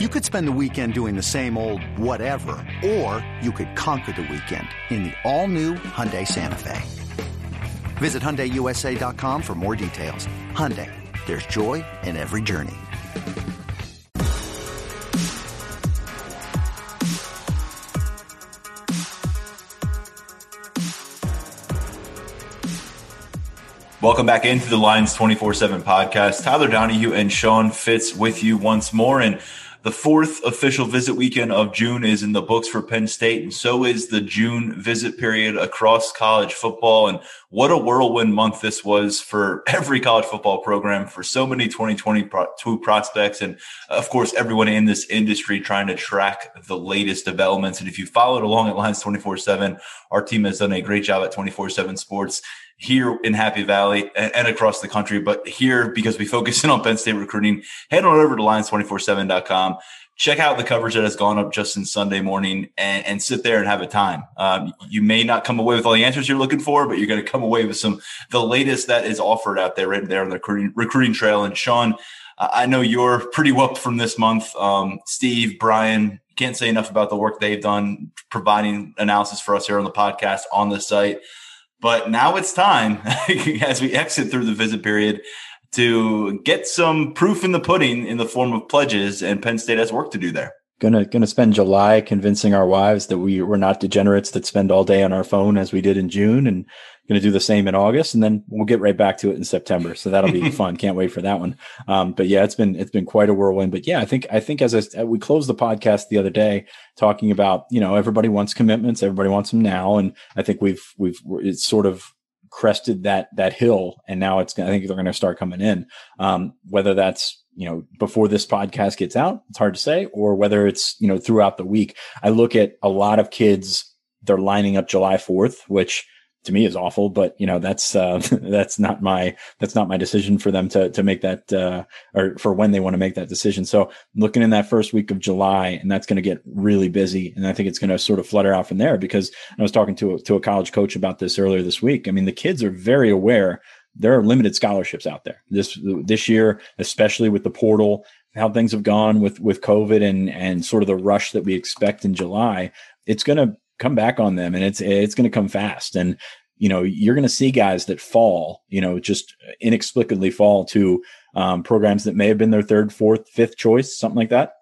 You could spend the weekend doing the same old whatever, or you could conquer the weekend in the all-new Hyundai Santa Fe. Visit HyundaiUSA.com for more details. Hyundai, there's joy in every journey. Welcome back into the Lions 24 7 podcast. Tyler Donahue and Sean Fitz with you once more. And the fourth official visit weekend of June is in the books for Penn State, and so is the June visit period across college football. And what a whirlwind month this was for every college football program, for so many 2022 prospects, and of course, everyone in this industry trying to track the latest developments. And if you followed along at Lions 24 7, our team has done a great job at 24 7 Sports here in Happy Valley and, across the country. But here, because we focus in on Penn State recruiting, head on over to lions247.com. Check out the coverage that has gone up just since Sunday morning and, and sit there and have a time. Um, you may not come away with all the answers you're looking for, but you're going to come away with some the latest that is offered out there right there on the recruiting, recruiting trail. And Sean, I know you're pretty whooped from this month. Um, Steve, Brian, can't say enough about the work they've done providing analysis for us here on the podcast on the site. But now it's time as we exit through the visit period to get some proof in the pudding in the form of pledges, and Penn State has work to do there. Gonna gonna spend July convincing our wives that we were not degenerates that spend all day on our phone as we did in June, and going to do the same in August, and then we'll get right back to it in September. So that'll be fun. Can't wait for that one. Um, but yeah, it's been it's been quite a whirlwind. But yeah, I think I think as I, we closed the podcast the other day, talking about you know everybody wants commitments, everybody wants them now, and I think we've we've it's sort of crested that that hill, and now it's I think they're going to start coming in. Um, whether that's you know before this podcast gets out, it's hard to say, or whether it's you know throughout the week. I look at a lot of kids. They're lining up July 4th, which to me is awful, but you know, that's, uh, that's not my, that's not my decision for them to, to make that, uh, or for when they want to make that decision. So looking in that first week of July and that's going to get really busy. And I think it's going to sort of flutter out from there because I was talking to a, to a college coach about this earlier this week. I mean, the kids are very aware there are limited scholarships out there this, this year, especially with the portal, how things have gone with, with COVID and, and sort of the rush that we expect in July. It's going to come back on them and it's it's going to come fast. And you know you're going to see guys that fall you know just inexplicably fall to um, programs that may have been their third fourth fifth choice something like that.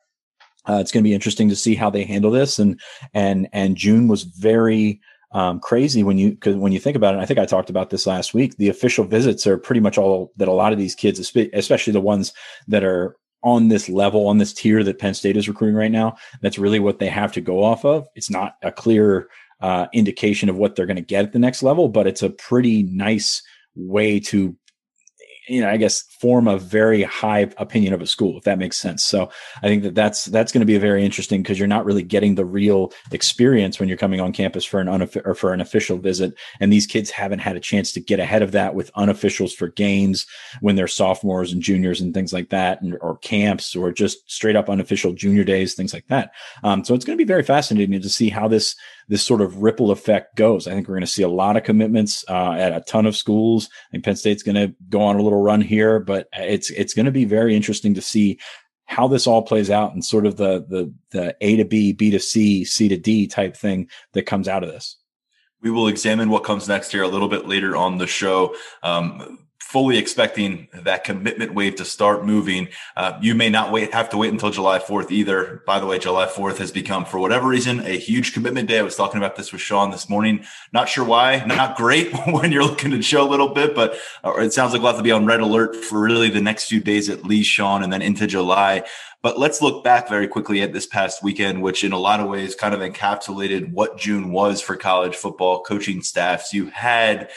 Uh, it's going to be interesting to see how they handle this. And and and june was very um, crazy when you because when you think about it i think i talked about this last week the official visits are pretty much all that a lot of these kids especially the ones that are on this level, on this tier that Penn State is recruiting right now. That's really what they have to go off of. It's not a clear uh, indication of what they're going to get at the next level, but it's a pretty nice way to you know, I guess form a very high opinion of a school, if that makes sense. So I think that that's that's going to be very interesting because you're not really getting the real experience when you're coming on campus for an unof- or for an official visit, and these kids haven't had a chance to get ahead of that with unofficials for games when they're sophomores and juniors and things like that, and, or camps or just straight up unofficial junior days, things like that. Um, so it's going to be very fascinating to see how this this sort of ripple effect goes. I think we're going to see a lot of commitments uh, at a ton of schools. I think Penn State's going to go on a little run here, but it's it's going to be very interesting to see how this all plays out and sort of the the the A to B, B to C, C to D type thing that comes out of this. We will examine what comes next here a little bit later on the show. Um, fully expecting that commitment wave to start moving. Uh, you may not wait, have to wait until July 4th either. By the way, July 4th has become, for whatever reason, a huge commitment day. I was talking about this with Sean this morning. Not sure why. Not great when you're looking to show a little bit, but uh, it sounds like we'll have to be on red alert for really the next few days at least, Sean, and then into July. But let's look back very quickly at this past weekend, which in a lot of ways kind of encapsulated what June was for college football coaching staffs. You had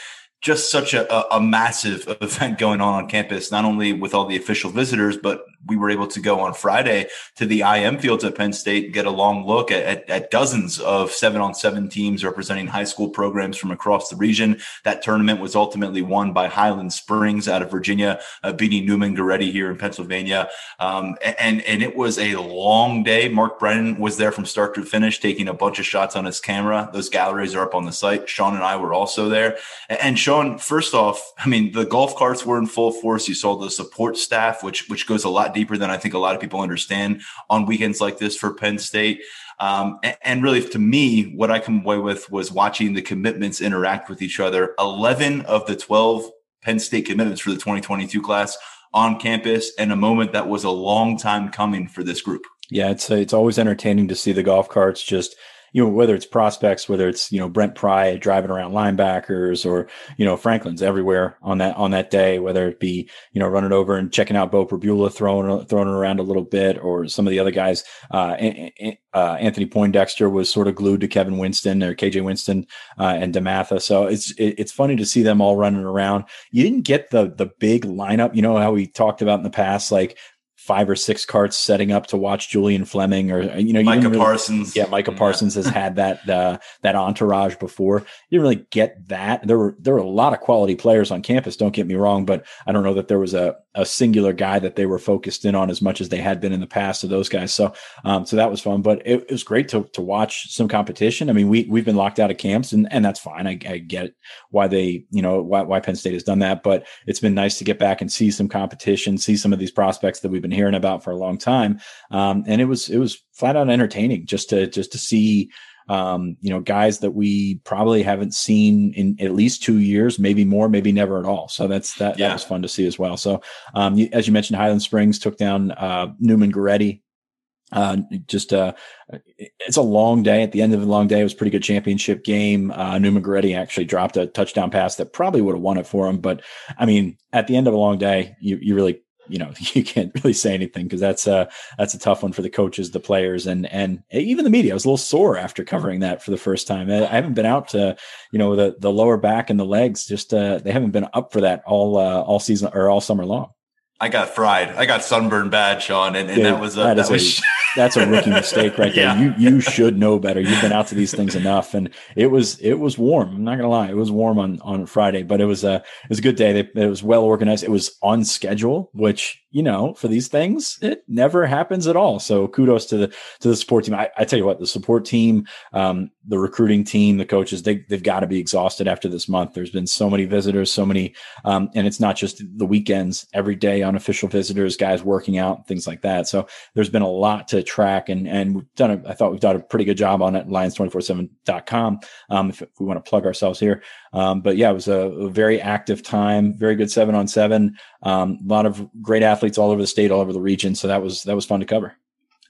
just such a, a, massive event going on on campus, not only with all the official visitors, but we were able to go on Friday to the IM fields at Penn State, get a long look at, at, at dozens of seven on seven teams representing high school programs from across the region. That tournament was ultimately won by Highland Springs out of Virginia, uh, beating Neumann Goretti here in Pennsylvania. Um, and, and it was a long day. Mark Brennan was there from start to finish, taking a bunch of shots on his camera. Those galleries are up on the site. Sean and I were also there. And Sean, first off, I mean, the golf carts were in full force. You saw the support staff, which, which goes a lot deeper than I think a lot of people understand on weekends like this for Penn State. Um, and, really, to me, what I come away with was watching the commitments interact with each other. 11 of the 12 Penn State commitments for the 2022 class on campus, and a moment that was a long time coming for this group. Yeah, it's it's always entertaining to see the golf carts just you know, whether it's prospects, whether it's, you know, Brent Pry driving around linebackers or, you know, Franklin's everywhere on that, on that day, whether it be, you know, running over and checking out Beau Pribula, throwing, throwing around a little bit or some of the other guys. Uh, uh, Anthony Poindexter was sort of glued to Kevin Winston or KJ Winston, uh, and DeMatha. So it's, it, it's funny to see them all running around. You didn't get the, the big lineup. You know how we talked about in the past, like five or six carts setting up to watch Julian Fleming or you know Micah really, Parsons. Yeah, Micah yeah. Parsons has had that uh, that entourage before. You didn't really get that. There were there were a lot of quality players on campus. Don't get me wrong, but I don't know that there was a a singular guy that they were focused in on as much as they had been in the past of those guys. So um, so that was fun. But it, it, was great to to watch some competition. I mean, we we've been locked out of camps and and that's fine. I, I get why they you know why why Penn State has done that, but it's been nice to get back and see some competition, see some of these prospects that we've been hearing about for a long time. Um, and it was it was flat out entertaining just to just to see um, you know, guys that we probably haven't seen in at least two years, maybe more, maybe never at all. So that's that, yeah. that was fun to see as well. So, um, you, as you mentioned, Highland Springs took down, uh, Neumann Goretti. Uh, just, uh, it's a long day. At the end of the long day, it was a pretty good championship game. Uh, Neumann Goretti actually dropped a touchdown pass that probably would have won it for him. But I mean, at the end of a long day, you, you really you know you can't really say anything because that's a that's a tough one for the coaches, the players, and and even the media. I was a little sore after covering that for the first time. I haven't been out to you know the the lower back and the legs. Just uh, they haven't been up for that all uh, all season or all summer long. I got fried. I got sunburned bad, Sean, and, and Dude, that was a, that, that was. That's a rookie mistake right there. Yeah. You you should know better. You've been out to these things enough, and it was it was warm. I'm not gonna lie, it was warm on on Friday, but it was a it was a good day. It was well organized. It was on schedule, which you know for these things it never happens at all. So kudos to the to the support team. I, I tell you what, the support team, um, the recruiting team, the coaches, they they've got to be exhausted after this month. There's been so many visitors, so many, um, and it's not just the weekends. Every day, unofficial visitors, guys working out, things like that. So there's been a lot to track and, and we've done, a, I thought we've done a pretty good job on it, lions247.com. Um, if, if we want to plug ourselves here. Um, but yeah, it was a, a, very active time, very good seven on seven. Um, a lot of great athletes all over the state, all over the region. So that was, that was fun to cover.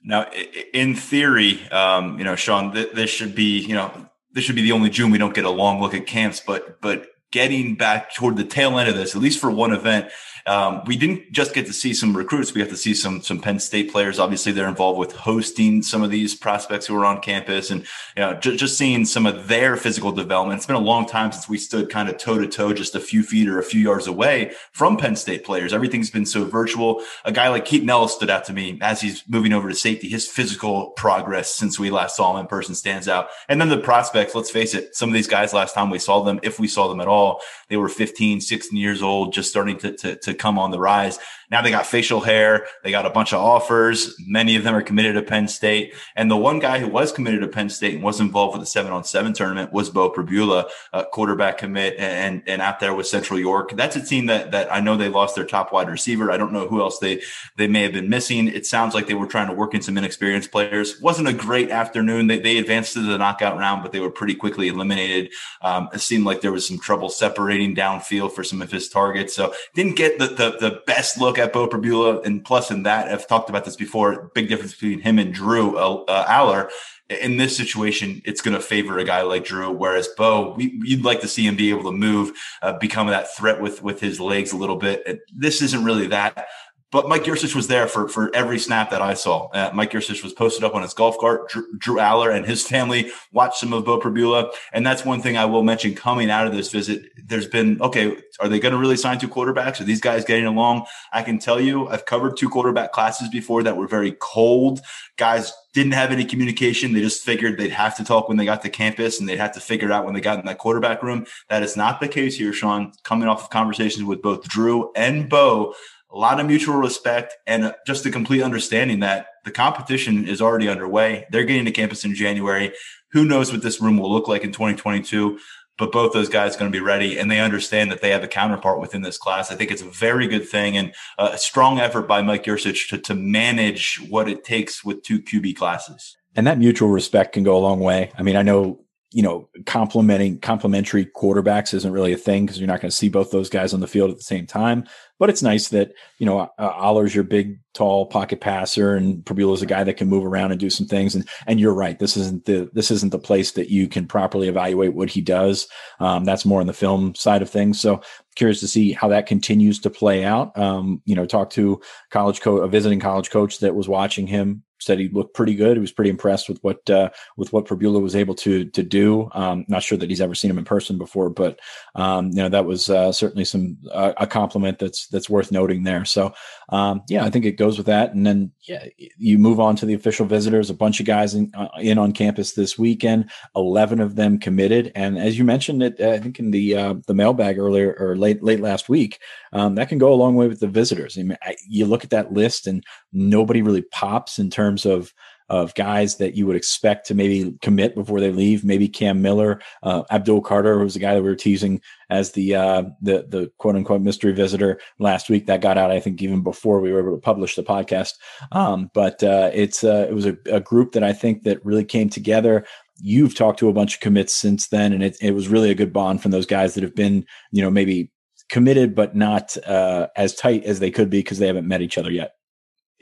Now, in theory, um, you know, Sean, th- this should be, you know, this should be the only June we don't get a long look at camps, but, but getting back toward the tail end of this, at least for one event, um, we didn't just get to see some recruits. We got to see some some Penn State players. Obviously, they're involved with hosting some of these prospects who are on campus, and you know, just seeing some of their physical development. It's been a long time since we stood kind of toe to toe, just a few feet or a few yards away from Penn State players. Everything's been so virtual. A guy like Keaton Ellis stood out to me as he's moving over to safety. His physical progress since we last saw him in person stands out. And then the prospects. Let's face it, some of these guys last time we saw them, if we saw them at all, they were 15, 16 years old, just starting to, to, to come on the rise. Now they got facial hair. They got a bunch of offers. Many of them are committed to Penn State. And the one guy who was committed to Penn State and was involved with the seven on seven tournament was Bo Pribula, quarterback commit and, and out there with Central York. That's a team that, that I know they lost their top wide receiver. I don't know who else they, they may have been missing. It sounds like they were trying to work in some inexperienced players. Wasn't a great afternoon. They, they advanced to the knockout round, but they were pretty quickly eliminated. Um, it seemed like there was some trouble separating downfield for some of his targets. So didn't get the, the, the best look at Beau Pribula. And plus in that, I've talked about this before, big difference between him and Drew uh, uh, Allar. In this situation, it's going to favor a guy like Drew, whereas Bo, we, you'd like to see him be able to move, uh, become that threat with with his legs a little bit. This isn't really that. But Mike Yurcich was there for, for every snap that I saw. Uh, Mike Yurcich was posted up on his golf cart. Drew, Drew Allar and his family watched some of Bo Pribula. And that's one thing I will mention coming out of this visit. There's been, okay, are they going to really sign two quarterbacks? Are these guys getting along? I can tell you, I've covered two quarterback classes before that were very cold. Guys didn't have any communication. They just figured they'd have to talk when they got to campus and they'd have to figure it out when they got in that quarterback room. That is not the case here, Sean. Coming off of conversations with both Drew and Beau, a lot of mutual respect and just a complete understanding that the competition is already underway. They're getting to campus in January. Who knows what this room will look like in 2022? but both those guys are going to be ready and they understand that they have a counterpart within this class. I think it's a very good thing and a strong effort by Mike Yurcich to, to manage what it takes with two QB classes. And that mutual respect can go a long way. I mean, I know you know, complementing complementary quarterbacks isn't really a thing because you're not going to see both those guys on the field at the same time. But it's nice that you know uh, Allar's your big, tall pocket passer, and is a guy that can move around and do some things. And and you're right, this isn't the this isn't the place that you can properly evaluate what he does. Um, that's more on the film side of things. So curious to see how that continues to play out. Um, you know, talk to college coach, a visiting college coach that was watching him said he looked pretty good. He was pretty impressed with what uh, with what Pribula was able to to do. Um, not sure that he's ever seen him in person before, but um, you know that was uh, certainly some uh, a compliment that's that's worth noting there. So um, yeah, I think it goes with that. And then yeah, you move on to the official visitors. A bunch of guys in, uh, in on campus this weekend. Eleven of them committed, and as you mentioned it, I think in the uh, the mailbag earlier or late late last week, um, that can go a long way with the visitors. I mean, I, you look at that list, and nobody really pops in terms of of guys that you would expect to maybe commit before they leave. Maybe Cam Miller, uh, Abdul Carter, who was the guy that we were teasing as the uh, the the quote unquote mystery visitor last week. That got out, I think, even before we were able to publish the podcast. Um, but uh, it's uh, it was a, a group that I think that really came together you've talked to a bunch of commits since then and it, it was really a good bond from those guys that have been you know maybe committed but not uh, as tight as they could be because they haven't met each other yet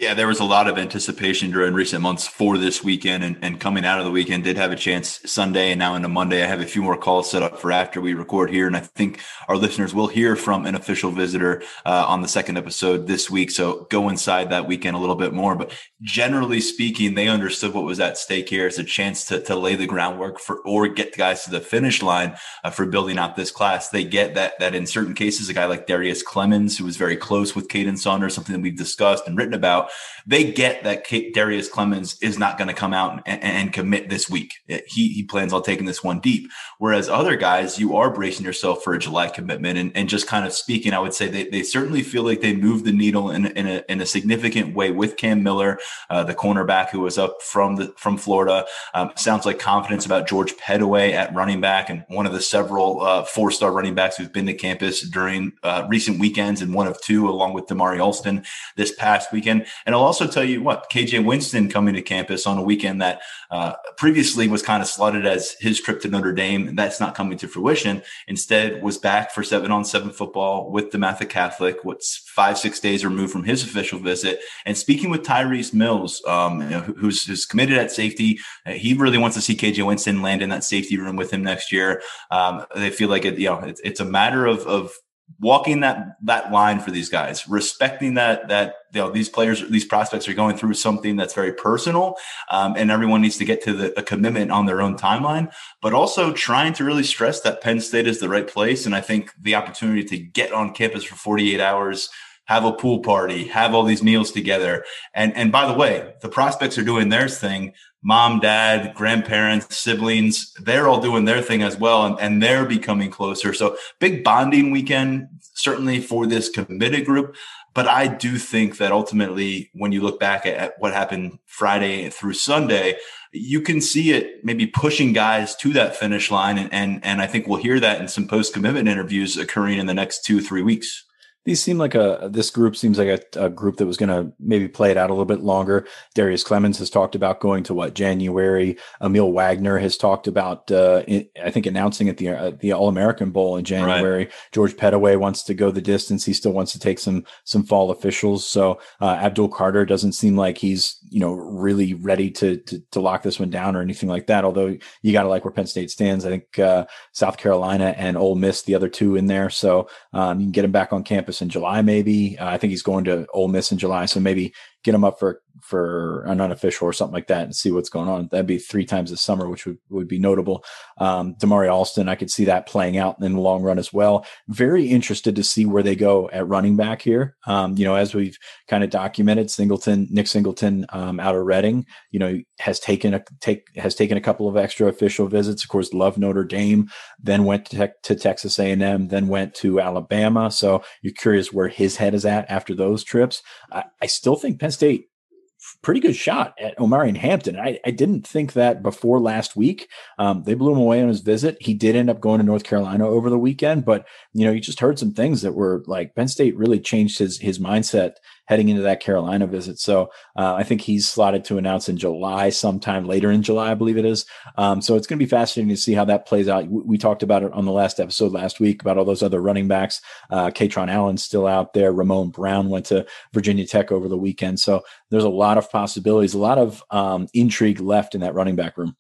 yeah, there was a lot of anticipation during recent months for this weekend and, and coming out of the weekend. Did have a chance Sunday and now into Monday. I have a few more calls set up for after we record here. And I think our listeners will hear from an official visitor uh, on the second episode this week. So go inside that weekend a little bit more. But generally speaking, they understood what was at stake here. It's a chance to, to lay the groundwork for or get guys to the finish line uh, for building out this class. They get that that in certain cases, a guy like Darius Clemons, who was very close with Kaden Saunders, something that we've discussed and written about they get that Darius Clemons is not going to come out and, and, commit this week. He, he plans on taking this one deep. Whereas other guys, you are bracing yourself for a July commitment. And, and just kind of speaking, I would say they, they certainly feel like they moved the needle in, in, a, in a significant way with Cam Miller, uh, the cornerback who was up from the, from Florida. Um, sounds like confidence about George Pettaway at running back and one of the several uh, four star running backs who've been to campus during uh, recent weekends and one of two along with Damari Alston this past weekend. And I'll also tell you what KJ Winston coming to campus on a weekend that uh, previously was kind of slotted as his trip to Notre Dame. That's not coming to fruition. Instead, was back for seven on seven football with DeMatha Catholic. What's five six days removed from his official visit, and speaking with Tyrese Mills, um, you know, who's, who's committed at safety. He really wants to see KJ Winston land in that safety room with him next year. Um, they feel like it, you know, it's, it's a matter of of walking that that line for these guys, respecting that that you know these players, these prospects are going through something that's very personal, um, and everyone needs to get to the, a commitment on their own timeline. But also trying to really stress that Penn State is the right place, and I think the opportunity to get on campus for 48 hours have a pool party, have all these meals together. And and by the way, the prospects are doing their thing mom, dad, grandparents, siblings, they're all doing their thing as well. And, and they're becoming closer. So big bonding weekend, certainly for this committed group. But I do think that ultimately, when you look back at, at what happened Friday through Sunday, you can see it maybe pushing guys to that finish line. And, and, and I think we'll hear that in some post commitment interviews occurring in the next two, three weeks these seem like a this group seems like a, a group that was going to maybe play it out a little bit longer. Darius Clemons has talked about going to what January. Emil Wagner has talked about uh, I think announcing at the uh, the All American Bowl in January. Right. George Pettaway wants to go the distance. He still wants to take some some fall officials. So uh, Abdul Carter doesn't seem like he's you know really ready to, to, to lock this one down or anything like that. Although you got to like where Penn State stands. I think uh, South Carolina and Ole Miss the other two in there. So um, you can get him back on campus in July, maybe. Uh, I think he's going to Ole Miss in July, so maybe get them up for for an unofficial or something like that and see what's going on. That'd be three times this summer, which would, would be notable. Um, Damari Alston, I could see that playing out in the long run as well. Very interested to see where they go at running back here. Um, you know, as we've kind of documented, Singleton, Nick Singleton, um, out of Reading, you know, has taken a take has taken a couple of extra official visits. Of course, love Notre Dame, then went to, to Texas A and M, then went to Alabama. So you're curious where his head is at after those trips. I, I still think Penn State pretty good shot at Omarion Hampton. I, I didn't think that before last week. Um, they blew him away on his visit. He did end up going to North Carolina over the weekend, but you know, you just heard some things that were like Penn State really changed his his mindset heading into that Carolina visit. So uh, I think he's slotted to announce in July, sometime later in July, I believe it is. Um, so it's going to be fascinating to see how that plays out. We, we, talked about it on the last episode last week about all those other running backs. Uh, Kaytron Allen's still out there. Ramon Brown went to Virginia Tech over the weekend. So there's a lot of possibilities, a lot of um, intrigue left in that running back room.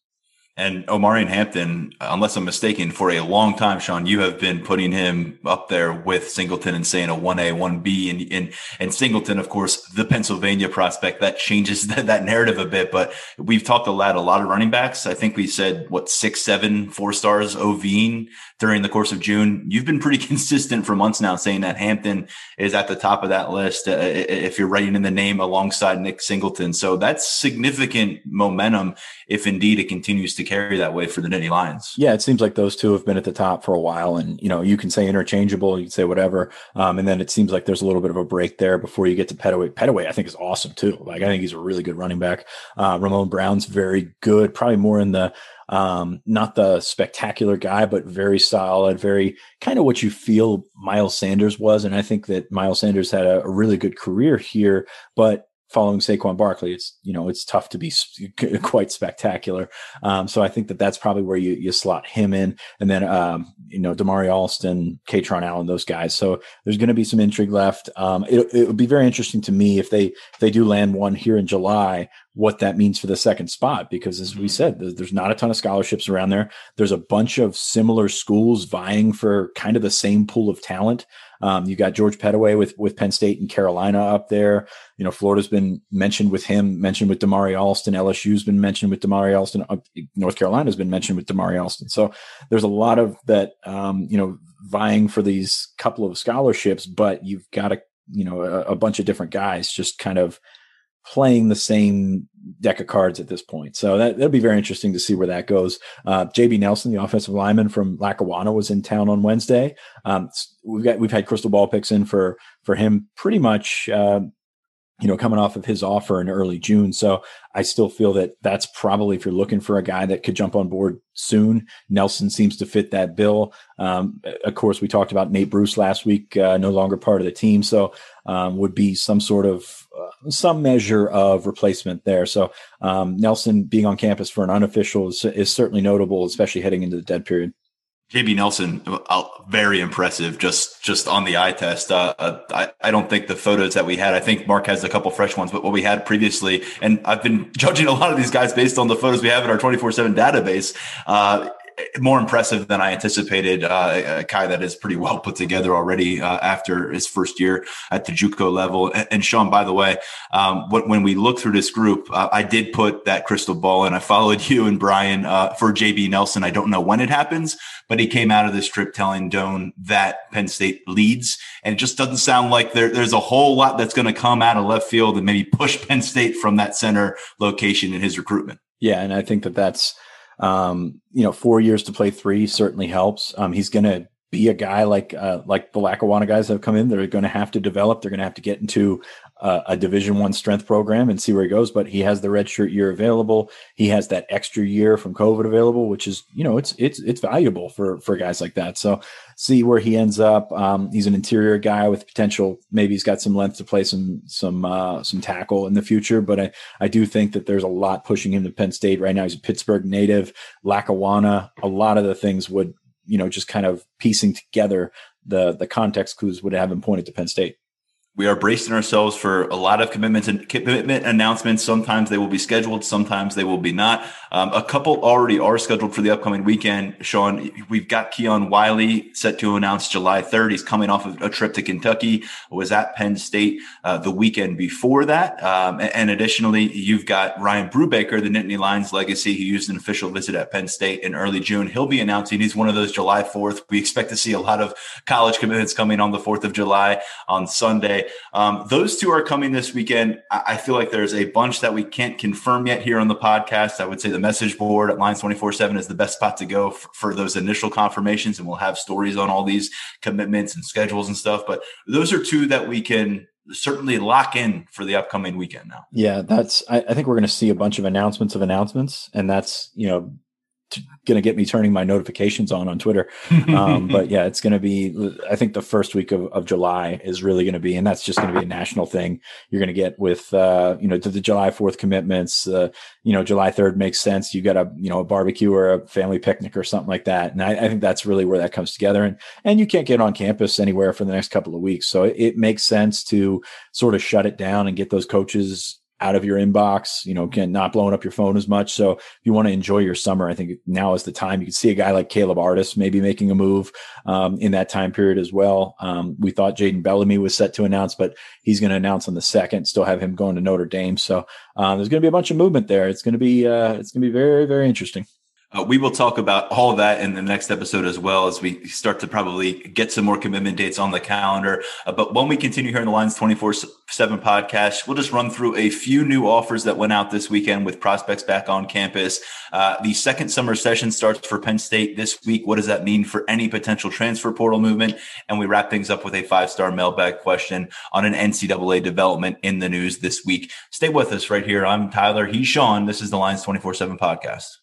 And Omarion Hampton, unless I'm mistaken, for a long time, Sean, you have been putting him up there with Singleton and saying a 1A, 1B. And, and, and Singleton, of course, the Pennsylvania prospect, that changes that, that narrative a bit. But we've talked a lot, a lot of running backs. I think we said, what, six, seven, four stars OVing during the course of June. You've been pretty consistent for months now saying that Hampton is at the top of that list uh, if you're writing in the name alongside Nick Singleton. So that's significant momentum if indeed it continues to to carry that way for the Nittany Lions. Yeah, it seems like those two have been at the top for a while, and you know you can say interchangeable, you can say whatever, um, and then it seems like there's a little bit of a break there before you get to Pettaway. Pettaway, I think, is awesome too. Like I think he's a really good running back. Uh, Ramon Brown's very good, probably more in the um, not the spectacular guy, but very solid, very kind of what you feel Miles Sanders was. And I think that Miles Sanders had a, a really good career here, but following Saquon Barkley, it's you know it's tough to be quite spectacular. Um, so I think that that's probably where you you slot him in, and then um, you know Damari Alston, Kaytron Allen, those guys. So there's going to be some intrigue left. Um, it, it would be very interesting to me if they if they do land one here in July, what that means for the second spot because as we mm-hmm. said there's not a ton of scholarships around there there's a bunch of similar schools vying for kind of the same pool of talent um, you got george pettaway with with penn state and carolina up there you know florida's been mentioned with him mentioned with damari alston lsu's been mentioned with damari alston north carolina's been mentioned with damari alston so there's a lot of that um, you know vying for these couple of scholarships but you've got a you know a, a bunch of different guys just kind of playing the same deck of cards at this point. So that, that'll be very interesting to see where that goes. Uh, JB Nelson, the offensive lineman from Lackawanna, was in town on Wednesday. Um, we've got we've had crystal ball picks in for for him pretty much. Uh, you know, coming off of his offer in early June. So I still feel that that's probably if you're looking for a guy that could jump on board soon, Nelson seems to fit that bill. Um, of course, we talked about Nate Bruce last week, uh, no longer part of the team. So um, would be some sort of uh, some measure of replacement there. So um, Nelson being on campus for an unofficial is, is certainly notable, especially heading into the dead period. JB Nelson, uh, very impressive just just on the eye test. Uh, uh, I, I don't think the photos that we had, I think Mark has a couple fresh ones, but what we had previously, and I've been judging a lot of these guys based on the photos we have in our 24 7 database. Uh, more impressive than I anticipated. Uh, a guy that is pretty well put together already uh, after his first year at the JUCO level. And, Sean, by the way, um, when we look through this group, uh, I did put that crystal ball and I followed you and Brian uh, for JB Nelson. I don't know when it happens, but he came out of this trip telling Doan that Penn State leads, and it just doesn't sound like there, there's a whole lot that's going to come out of left field and maybe push Penn State from that center location in his recruitment. Yeah, and I think that that's um, you know, four years to play three certainly helps. Um, he's going to be a guy like uh, like the Lackawanna guys that have come in. They're going to have to develop. They're going to have to get into uh, a Division One strength program and see where he goes. But he has the redshirt year available. He has that extra year from COVID available, which is you know it's it's it's valuable for for guys like that. So see where he ends up. Um, he's an interior guy with potential. Maybe he's got some length to play some some uh, some tackle in the future. But I I do think that there's a lot pushing him to Penn State right now. He's a Pittsburgh native, Lackawanna. A lot of the things would you know, just kind of piecing together the the context clues would have him pointed to Penn State we are bracing ourselves for a lot of commitments and commitment announcements. Sometimes they will be scheduled, sometimes they will be not. Um, a couple already are scheduled for the upcoming weekend. Sean, we've got Keon Wiley set to announce July 3rd. He's coming off of a trip to Kentucky, was at Penn State uh, the weekend before that. Um, and additionally, you've got Ryan Brubaker, the Nittany Lions legacy. who used an official visit at Penn State in early June. He'll be announcing he's one of those July 4th. We expect to see a lot of college commitments coming on the 4th of July on Sunday. Um, those two are coming this weekend. I, feel like there's a bunch that we can't confirm yet here on the podcast. I would say the message board at Lions 24 7 is the best spot to go for, for those initial confirmations. And we'll have stories on all these commitments and schedules and stuff. But those are two that we can certainly lock in for the upcoming weekend now. Yeah, that's. I, I think we're going to see a bunch of announcements of announcements, and that's you know going to get me turning my notifications on on Twitter. Um, but yeah, it's going to be, I think the first week of, of July is really going to be, and that's just going to be a national thing. You're going to get with, uh, you know, the, the July 4th commitments, uh, you know, July 3rd makes sense. You got a, you know, a barbecue or a family picnic or something like that. And I, I think that's really where that comes together. And, and you can't get on campus anywhere for the next couple of weeks. So it, it makes sense to sort of shut it down and get those coaches out of your inbox, you know, can not blowing up your phone as much. So if you want to enjoy your summer, I think now is the time. You can see a guy like Caleb Artis maybe making a move um, in that time period as well. Um, we thought Jaden Bellamy was set to announce, but he's going to announce on the second. Still have him going to Notre Dame. So um, there's going to be a bunch of movement there. It's going to be uh, it's going to be very very interesting. Uh, we will talk about all that in the next episode as well as we start to probably get some more commitment dates on the calendar. Uh, but when we continue here in the Lions 24 7 podcast, we'll just run through a few new offers that went out this weekend with prospects back on campus. Uh, the second summer session starts for Penn State this week. What does that mean for any potential transfer portal movement? And we wrap things up with a five star mailbag question on an NCAA development in the news this week. Stay with us right here. I'm Tyler. He's Sean. This is the Lions 24 7 podcast.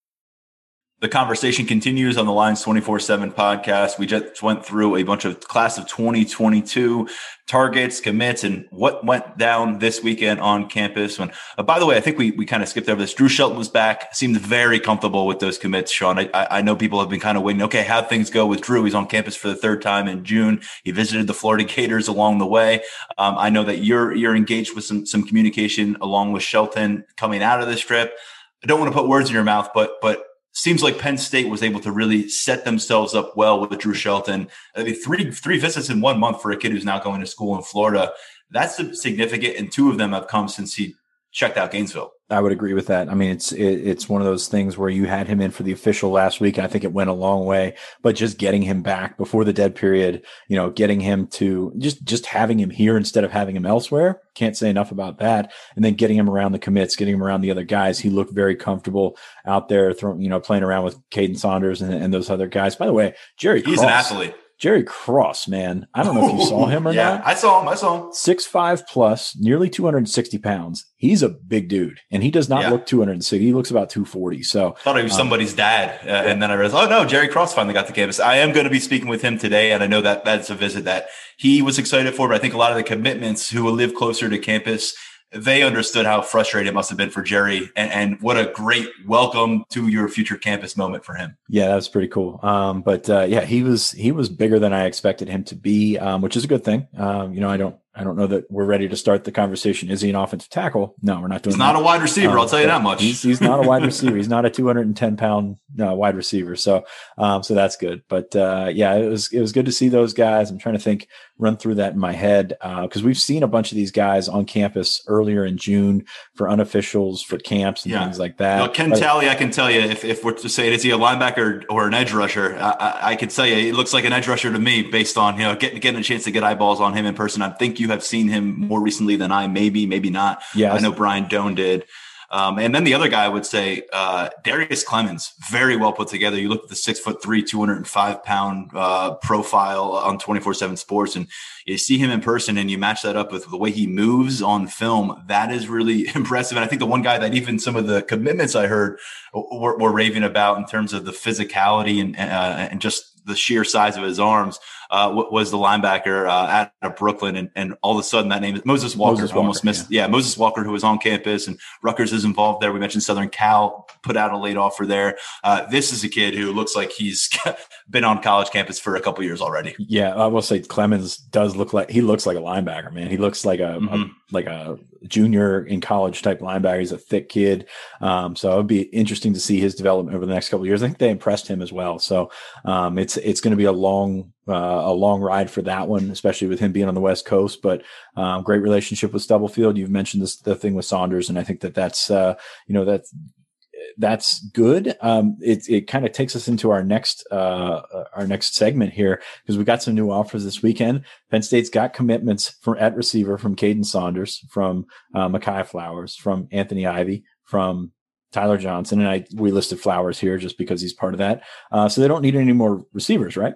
The conversation continues on the Lions 24 7 podcast. We just went through a bunch of class of 2022 targets, commits, and what went down this weekend on campus. When, uh, by the way, I think we, we kind of skipped over this. Drew Shelton was back, seemed very comfortable with those commits, Sean. I, I know people have been kind of waiting. Okay, how things go with Drew? He's on campus for the third time in June. He visited the Florida Gators along the way. Um, I know that you're you're engaged with some some communication along with Shelton coming out of this trip. I don't want to put words in your mouth, but but seems like Penn State was able to really set themselves up well with Drew Shelton. I mean, three three visits in one month for a kid who's now going to school in Florida. That's significant, and two of them have come since he checked out Gainesville. I would agree with that. I mean, it's it, it's one of those things where you had him in for the official last week, and I think it went a long way. But just getting him back before the dead period, you know, getting him to just just having him here instead of having him elsewhere, can't say enough about that. And then getting him around the commits, getting him around the other guys, he looked very comfortable out there, throwing you know, playing around with Kaden Saunders and, and those other guys. By the way, Jerry, he's Cross, an athlete. Jerry Cross, man. I don't know if you saw him or yeah, not. I saw him. I saw him. Six five plus, nearly 260 pounds. He's a big dude, and he does not yeah. look 260. He looks about 240. So I thought he was um, somebody's dad, uh, yeah. and then I realized, oh no, Jerry Cross finally got to campus. I am going to be speaking with him today, and I know that that's a visit that he was excited for. But I think a lot of the commitments who will live closer to campus they understood how frustrating it must have been for Jerry, and, and, what a great welcome to your future campus moment for him. Yeah, that was pretty cool. Um, but uh, yeah, he was he was bigger than I expected him to be, um, which is a good thing. Um, you know, I don't I don't know that we're ready to start the conversation. Is he an offensive tackle? No, we're not doing. He's not a wide receiver. I'll um, tell you that much. He's, he's, not a wide receiver. He's not a 210 pound uh, wide receiver. So, um, so that's good. But uh, yeah, it was it was good to see those guys. I'm trying to think, run through that in my head because uh, we've seen a bunch of these guys on campus earlier in June for unofficials, for camps and yeah. things like that. Ken but, Talley, I can tell you if, if we're to say is he a linebacker or an edge rusher, I, I, I could tell you it looks like an edge rusher to me based on you know getting getting a chance to get eyeballs on him in person. I think you have seen him more recently than I, maybe, maybe not. Yeah, I know Brian Doan did. Um, and then the other guy I would say, uh, Darius Clemons, very well put together. You look at the six foot three, 205 pound uh, profile on 24 7 sports, and you see him in person and you match that up with the way he moves on film. That is really impressive. And I think the one guy that even some of the commitments I heard were, were raving about in terms of the physicality and, uh, and just the sheer size of his arms, uh, was the linebacker uh, out of Brooklyn, and, and all of a sudden that name is Moses Walker. Moses Walker almost missed, yeah. yeah. Moses Walker, who was on campus, and Rutgers is involved there. We mentioned Southern Cal put out a late offer there. Uh, this is a kid who looks like he's been on college campus for a couple years already. Yeah, I will say Clemons does look like he looks like a linebacker, man. He looks like a, mm-hmm. a like a junior in college type linebacker. He's a thick kid, um, so it'd be interesting to see his development over the next couple years. I think they impressed him as well. So um, it's it's going to be a long uh, a long ride for that one, especially with him being on the West Coast. But um, great relationship with Stubblefield. You've mentioned this the thing with Saunders, and I think that that's uh, you know that's that's good. Um, it it kind of takes us into our next uh, our next segment here because we got some new offers this weekend. Penn State's got commitments from at receiver from Kaden Saunders, from uh, Mekhi Flowers, from Anthony Ivy, from Tyler Johnson, and I we listed Flowers here just because he's part of that. Uh, so they don't need any more receivers, right?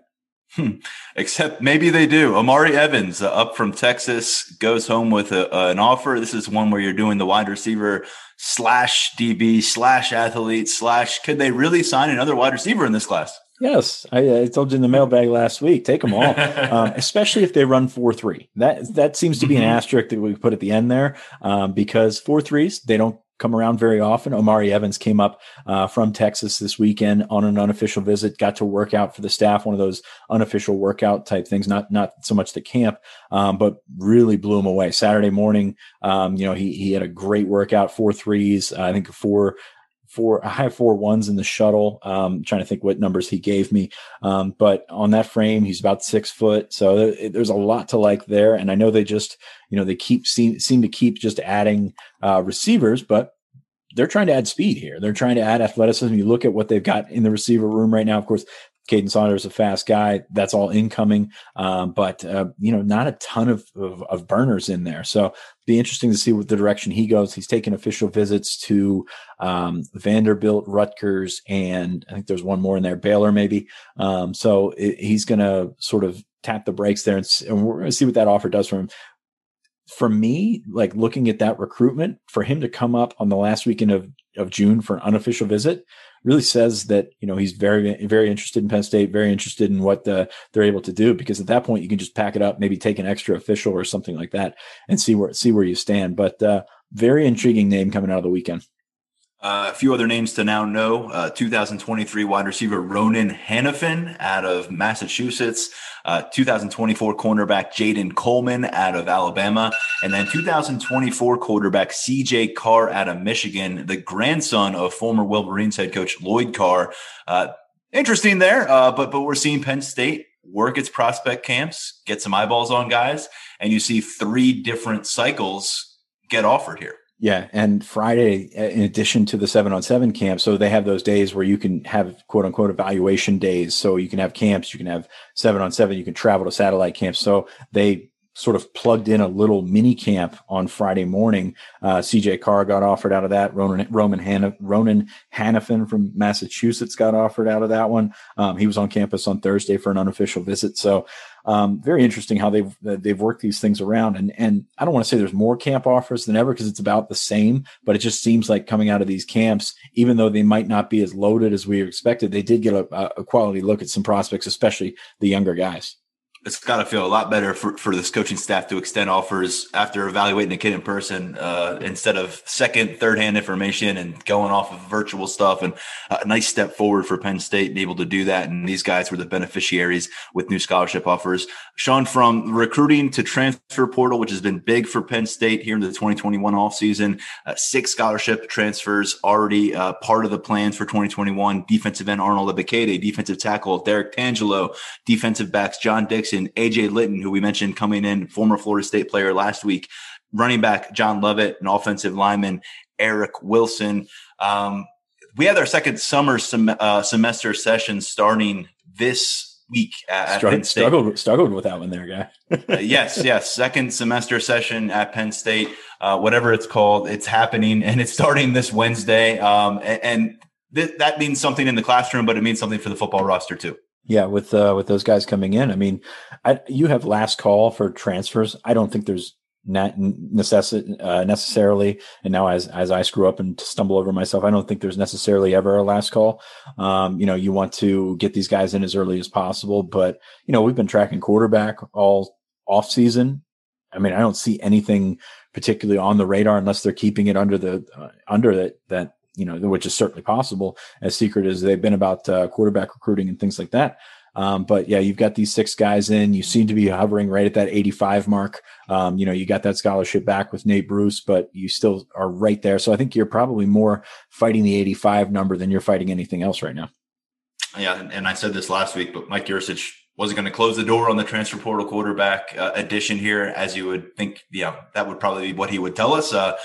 Hmm. Except maybe they do. Omari Evans, uh, up from Texas, goes home with a, uh, an offer. This is one where you're doing the wide receiver slash DB slash athlete slash. Could they really sign another wide receiver in this class? Yes, I, I told you in the mailbag last week. Take them all, um, especially if they run four three. That that seems to be an asterisk that we put at the end there, um, because four threes they don't come around very often. Omari Evans came up uh, from Texas this weekend on an unofficial visit, got to work out for the staff, one of those unofficial workout type things, not not so much the camp, um, but really blew him away. Saturday morning, um, you know, he he had a great workout, four threes, I think four four high four ones in the shuttle. Um, trying to think what numbers he gave me, um, but on that frame, he's about six foot. So there's a lot to like there. And I know they just, you know, they keep seem seem to keep just adding uh, receivers, but they're trying to add speed here. They're trying to add athleticism. You look at what they've got in the receiver room right now. Of course, Kaden Saunders is a fast guy. That's all incoming, um, but uh, you know, not a ton of, of, of burners in there. So be interesting to see what the direction he goes. He's taken official visits to um, Vanderbilt, Rutgers, and I think there's one more in there, Baylor maybe. Um, so it, he's going to sort of tap the brakes there, and, and we're going to see what that offer does for him for me, like looking at that recruitment, for him to come up on the last weekend of, of June for an unofficial visit really says that, you know, he's very, very interested in Penn State, very interested in what the, they're able to do. Because at that point, you can just pack it up, maybe take an extra official or something like that and see where, see where you stand. But, uh, very intriguing name coming out of the weekend. Uh, a few other names to now know. Uh, 2023 wide receiver Ronan Hanafin out of Massachusetts. Uh, 2024 cornerback Jaden Coleman out of Alabama. And then 2024 quarterback CJ Carr out of Michigan, the grandson of former Wolverines head coach Lloyd Carr. Uh, interesting there, uh, but but we're seeing Penn State work its prospect camps, get some eyeballs on guys, and you see three different cycles get offered here. Yeah, and Friday, uh, in addition to the seven on seven camp, so they have those days where you can have quote unquote evaluation days. So you can have camps, you can have seven on seven, you can travel to satellite camps. So they sort of plugged in a little mini camp on Friday morning. Uh, CJ Carr got offered out of that. Ronan, Roman Hanna, Ronan Hanafin from Massachusetts got offered out of that one. Um, he was on campus on Thursday for an unofficial visit. So um, very interesting how they've they've worked these things around. And and I don't want to say there's more camp offers than ever because it's about the same, but it just seems like coming out of these camps, even though they might not be as loaded as we expected, they did get a, a quality look at some prospects, especially the younger guys it's got to feel a lot better for, for this coaching staff to extend offers after evaluating a kid in person uh, instead of second, third hand information and going off of virtual stuff. And a nice step forward for Penn State being able to do that. And these guys were the beneficiaries with new scholarship offers. Sean, from recruiting to transfer portal, which has been big for Penn State here in the 2021 offseason, uh, six scholarship transfers already uh, part of the plans for 2021. Defensive end Arnold Ebiketie, defensive tackle Derrick Tangelo, defensive backs John Dixon. AJ Lytton, who we mentioned coming in, former Florida State player last week, running back John Lovett, and offensive lineman Eric Wilson. Um, we had our second summer sem- uh, semester session starting this week at, struggled, Penn State. Struggled, struggled with that one there, guy. uh, yes, yes. Second semester session at Penn State, uh, whatever it's called, it's happening and it's starting this Wednesday. Um, and, and th- that means something in the classroom, but it means something for the football roster too. Yeah, with uh, with those guys coming in, I mean, I, you have last call for transfers. I don't think there's not uh, necessarily. And now, as as I screw up and stumble over myself, I don't think there's necessarily ever a last call. Um, you know, you want to get these guys in as early as possible, but you know, we've been tracking quarterback all off season. I mean, I don't see anything particularly on the radar unless they're keeping it under the uh, under that you know, which is certainly possible. As secret as they've been about uh, quarterback recruiting and things like that. Um, but yeah, you've got these six guys in. You seem to be hovering right at that 85 mark. Um, you know, you got that scholarship back with Nate Bruce, but you still are right there. So I think you're probably more fighting the 85 number than you're fighting anything else right now. Yeah, and I said this last week, but Mike Yurcich wasn't going to close the door on the transfer portal quarterback uh, addition here, as you would think. Yeah, that would probably be what he would tell us. Uh,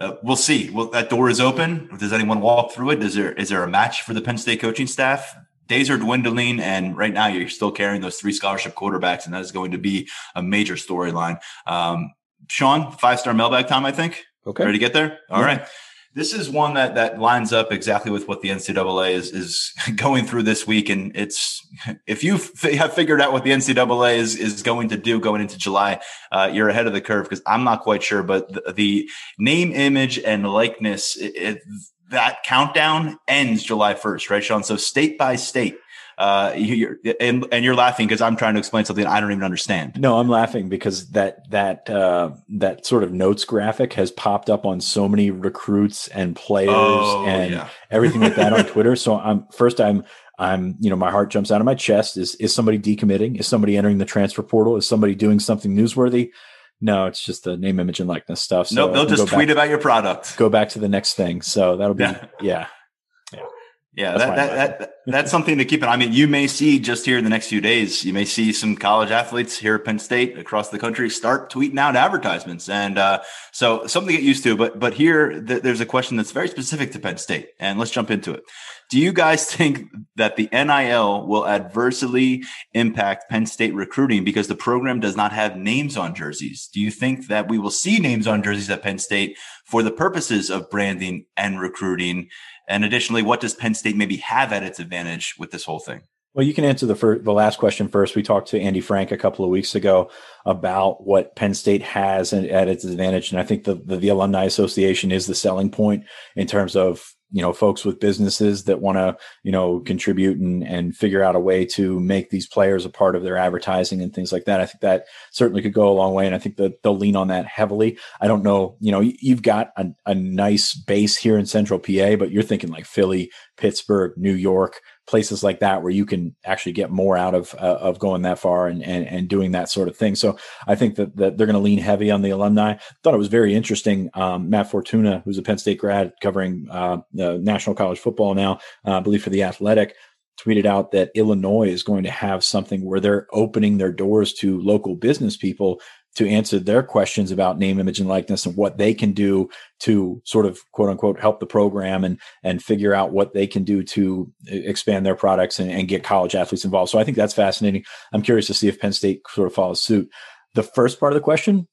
uh, we'll see. Well, that door is open. Does anyone walk through it? Is there is there a match for the Penn State coaching staff? days are dwindling, and right now you're still carrying those three scholarship quarterbacks, and that is going to be a major storyline. Um, Sean, five star mailbag time, I think. Okay, ready to get there? All yeah. right. This is one that that lines up exactly with what the NCAA is is going through this week, and it's if you f- have figured out what the NCAA is is going to do going into July, uh, you're ahead of the curve because I'm not quite sure. But the, the name, image, and likeness, it, it, that countdown ends July 1st, right, Sean? So state by state. Uh, you're, and, and you're laughing because I'm trying to explain something I don't even understand. No, I'm laughing because that that uh, that sort of notes graphic has popped up on so many recruits and players oh, and yeah. everything like that on Twitter. So I'm first I'm I'm you know my heart jumps out of my chest. Is is somebody decommitting? Is somebody entering the transfer portal? Is somebody doing something newsworthy? No, it's just the name, image, and likeness stuff. So no, they'll just tweet back, about your product. Go back to the next thing. So that'll be yeah. yeah. Yeah. Yeah, that, that, that, that's something to keep in. I mean, you may see just here in the next few days, you may see some college athletes here at Penn State across the country start tweeting out advertisements, and uh, so something to get used to. But but here, th- there's a question that's very specific to Penn State, and let's jump into it. Do you guys think that the NIL will adversely impact Penn State recruiting because the program does not have names on jerseys? Do you think that we will see names on jerseys at Penn State for the purposes of branding and recruiting? And additionally, what does Penn State maybe have at its advantage with this whole thing? Well, you can answer the first, the last question first. We talked to Andy Frank a couple of weeks ago about what Penn State has at its advantage, and I think the, the, the alumni association is the selling point in terms of you know folks with businesses that want to you know contribute and and figure out a way to make these players a part of their advertising and things like that i think that certainly could go a long way and i think that they'll lean on that heavily. I don't know you know you've got a, a nice base here in central pa but you're thinking like philly pittsburgh new york places like that where you can actually get more out of uh, of going that far and, and and doing that sort of thing. So I think that, that they're going to lean heavy on the alumni. Thought it was very interesting. Um, Matt Fortuna, who's a Penn State grad covering uh, national college football now, uh, I believe for the Athletic, tweeted out that Illinois is going to have something where they're opening their doors to local business people to answer their questions about name, image, and likeness and what they can do to sort of quote unquote help the program and and figure out what they can do to uh, expand their products and, and get college athletes involved. So I think that's fascinating. I'm curious to see if Penn State sort of follows suit. The first part of the question,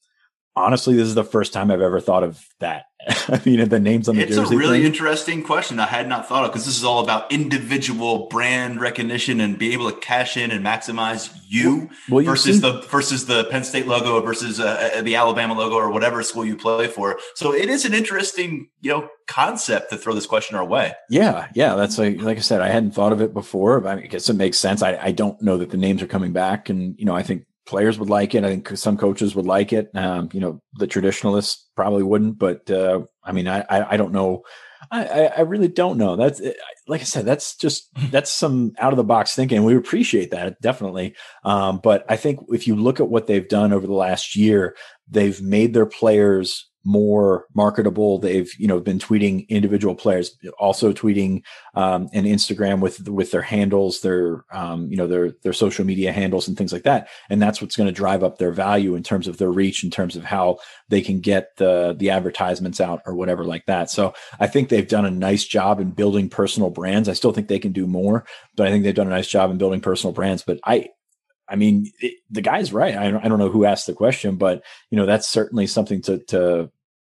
honestly, this is the first time I've ever thought of that. I mean, the names on the it's jersey. It's a really thing. interesting question. I had not thought of because this is all about individual brand recognition and being able to cash in and maximize you well, versus the versus the Penn State logo versus uh, uh, the Alabama logo or whatever school you play for. So it is an interesting, you know, concept to throw this question our way. Yeah, yeah, that's like like I said, I hadn't thought of it before. But I guess it makes sense. I, I don't know that the names are coming back, and you know, I think players would like it. I think some coaches would like it. Um, you know, the traditionalists probably wouldn't, but uh, I mean, I, I, I don't know. I, I really don't know. That's like I said, that's just that's some out of the box thinking. We appreciate that definitely. Um, but I think if you look at what they've done over the last year, they've made their players more marketable. They've you know been tweeting individual players, also tweeting um, and Instagram with with their handles, their um, you know their their social media handles and things like that. And that's what's going to drive up their value in terms of their reach, in terms of how they can get the the advertisements out or whatever like that. So I think they've done a nice job in building personal brands. I still think they can do more, but I think they've done a nice job in building personal brands. But I I mean, it, the guy's right. I I don't know who asked the question, but you know, that's certainly something to, to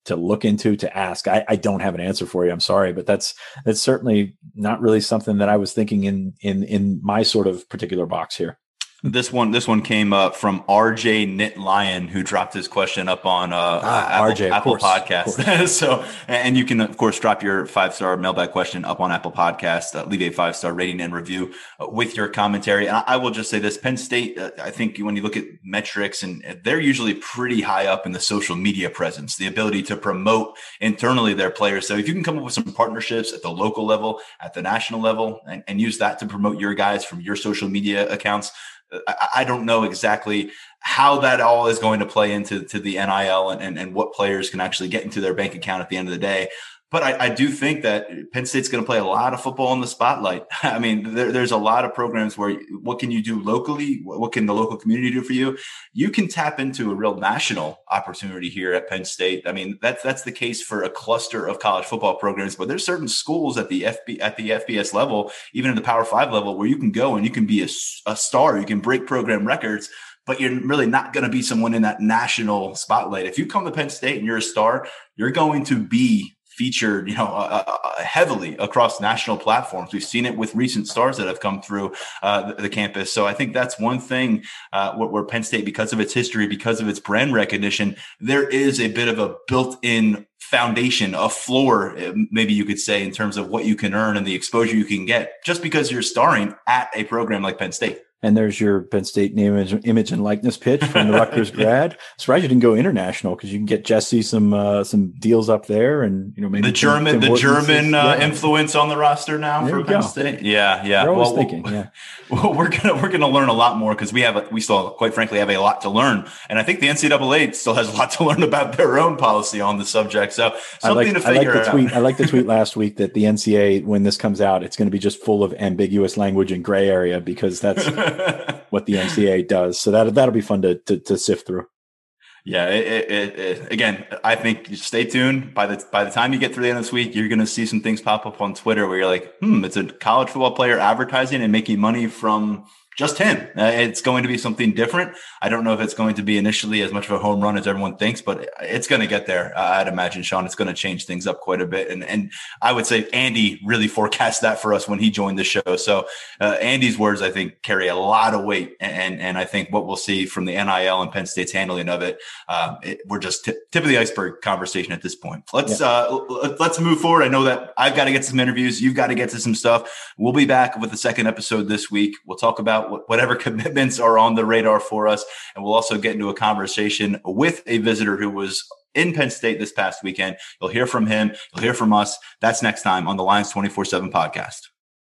to look into to ask. I, I don't have an answer for you i'm sorry but that's that's certainly not really something that i was thinking in in in my sort of particular box here This one, this one came up from RJ Knit Lion, who dropped his question up on uh, ah, Apple, RJ, Apple course, Podcast. so, and you can of course drop your five star mailbag question up on Apple Podcast. Uh, leave a five star rating and review uh, with your commentary. And I, I, will just say this: Penn State. Uh, I think when you look at metrics, and they're usually pretty high up in the social media presence, the ability to promote internally their players. So, if you can come up with some partnerships at the local level, at the national level, and, and use that to promote your guys from your social media accounts I, don't know exactly how that all is going to play into to the NIL and, and, and what players can actually get into their bank account at the end of the day. But I, I, do think that Penn State's going to play a lot of football in the spotlight. I mean, there, there's a lot of programs where what can you do locally? What can the local community do for you? You can tap into a real national opportunity here at Penn State. I mean, that's that's the case for a cluster of college football programs. But there's certain schools at the FB at the FBS level, even at the Power Five level, where you can go and you can be a, a star. You can break program records but you're really not going to be someone in that national spotlight. If you come to Penn State and you're a star, you're going to be featured, you know, uh, uh, uh, heavily across national platforms. We've seen it with recent stars that have come through uh, the, the, campus. So I think that's one thing uh, where, where, Penn State, because of its history, because of its brand recognition, there is a bit of a built-in foundation, a floor, uh, maybe you could say, in terms of what you can earn and the exposure you can get, just because you're starring at a program like Penn State. And there's your Penn State name, image, image and likeness pitch from the Rutgers grad. Surprised you didn't go international because you can get Jesse some uh, some deals up there, and you know maybe the German the German uh, yeah. influence on the roster now there for Penn go. State. Yeah, yeah. We're well, thinking, yeah. Well, we're gonna we're gonna learn a lot more because we have a, we still quite frankly have a lot to learn, and I think the NCAA still has a lot to learn about their own policy on the subject. So something like, to figure I like the out. I like the tweet last week that the NCAA when this comes out, it's going to be just full of ambiguous language and gray area because that's what the NCAA does. So that that'll be fun to to, to sift through. Yeah, it, it, it, again, I think stay tuned. By the by the time you get through the end of this week, you're going to see some things pop up on Twitter where you're like, "Hmm, it's a college football player advertising and making money from just him. Uh, it's going to be something different. I don't know if it's going to be initially as much of a home run as everyone thinks, but it's going to get there. Uh, I'd imagine, Sean, it's going to change things up quite a bit. And, and I would say Andy really forecast that for us when he joined the show. So uh, Andy's words, I think, carry a lot of weight. And, and I think what we'll see from the NIL and Penn State's handling of it, um, it we're just t- tip of the iceberg conversation at this point. Let's, yeah. uh, let's move forward. I know that I've got to get some interviews. You've got to get to some stuff. We'll be back with the second episode this week. We'll talk about whatever commitments are on the radar for us. And we'll also get into a conversation with a visitor who was in Penn State this past weekend. You'll hear from him. You'll hear from us. That's next time on the Lions 24 7 podcast.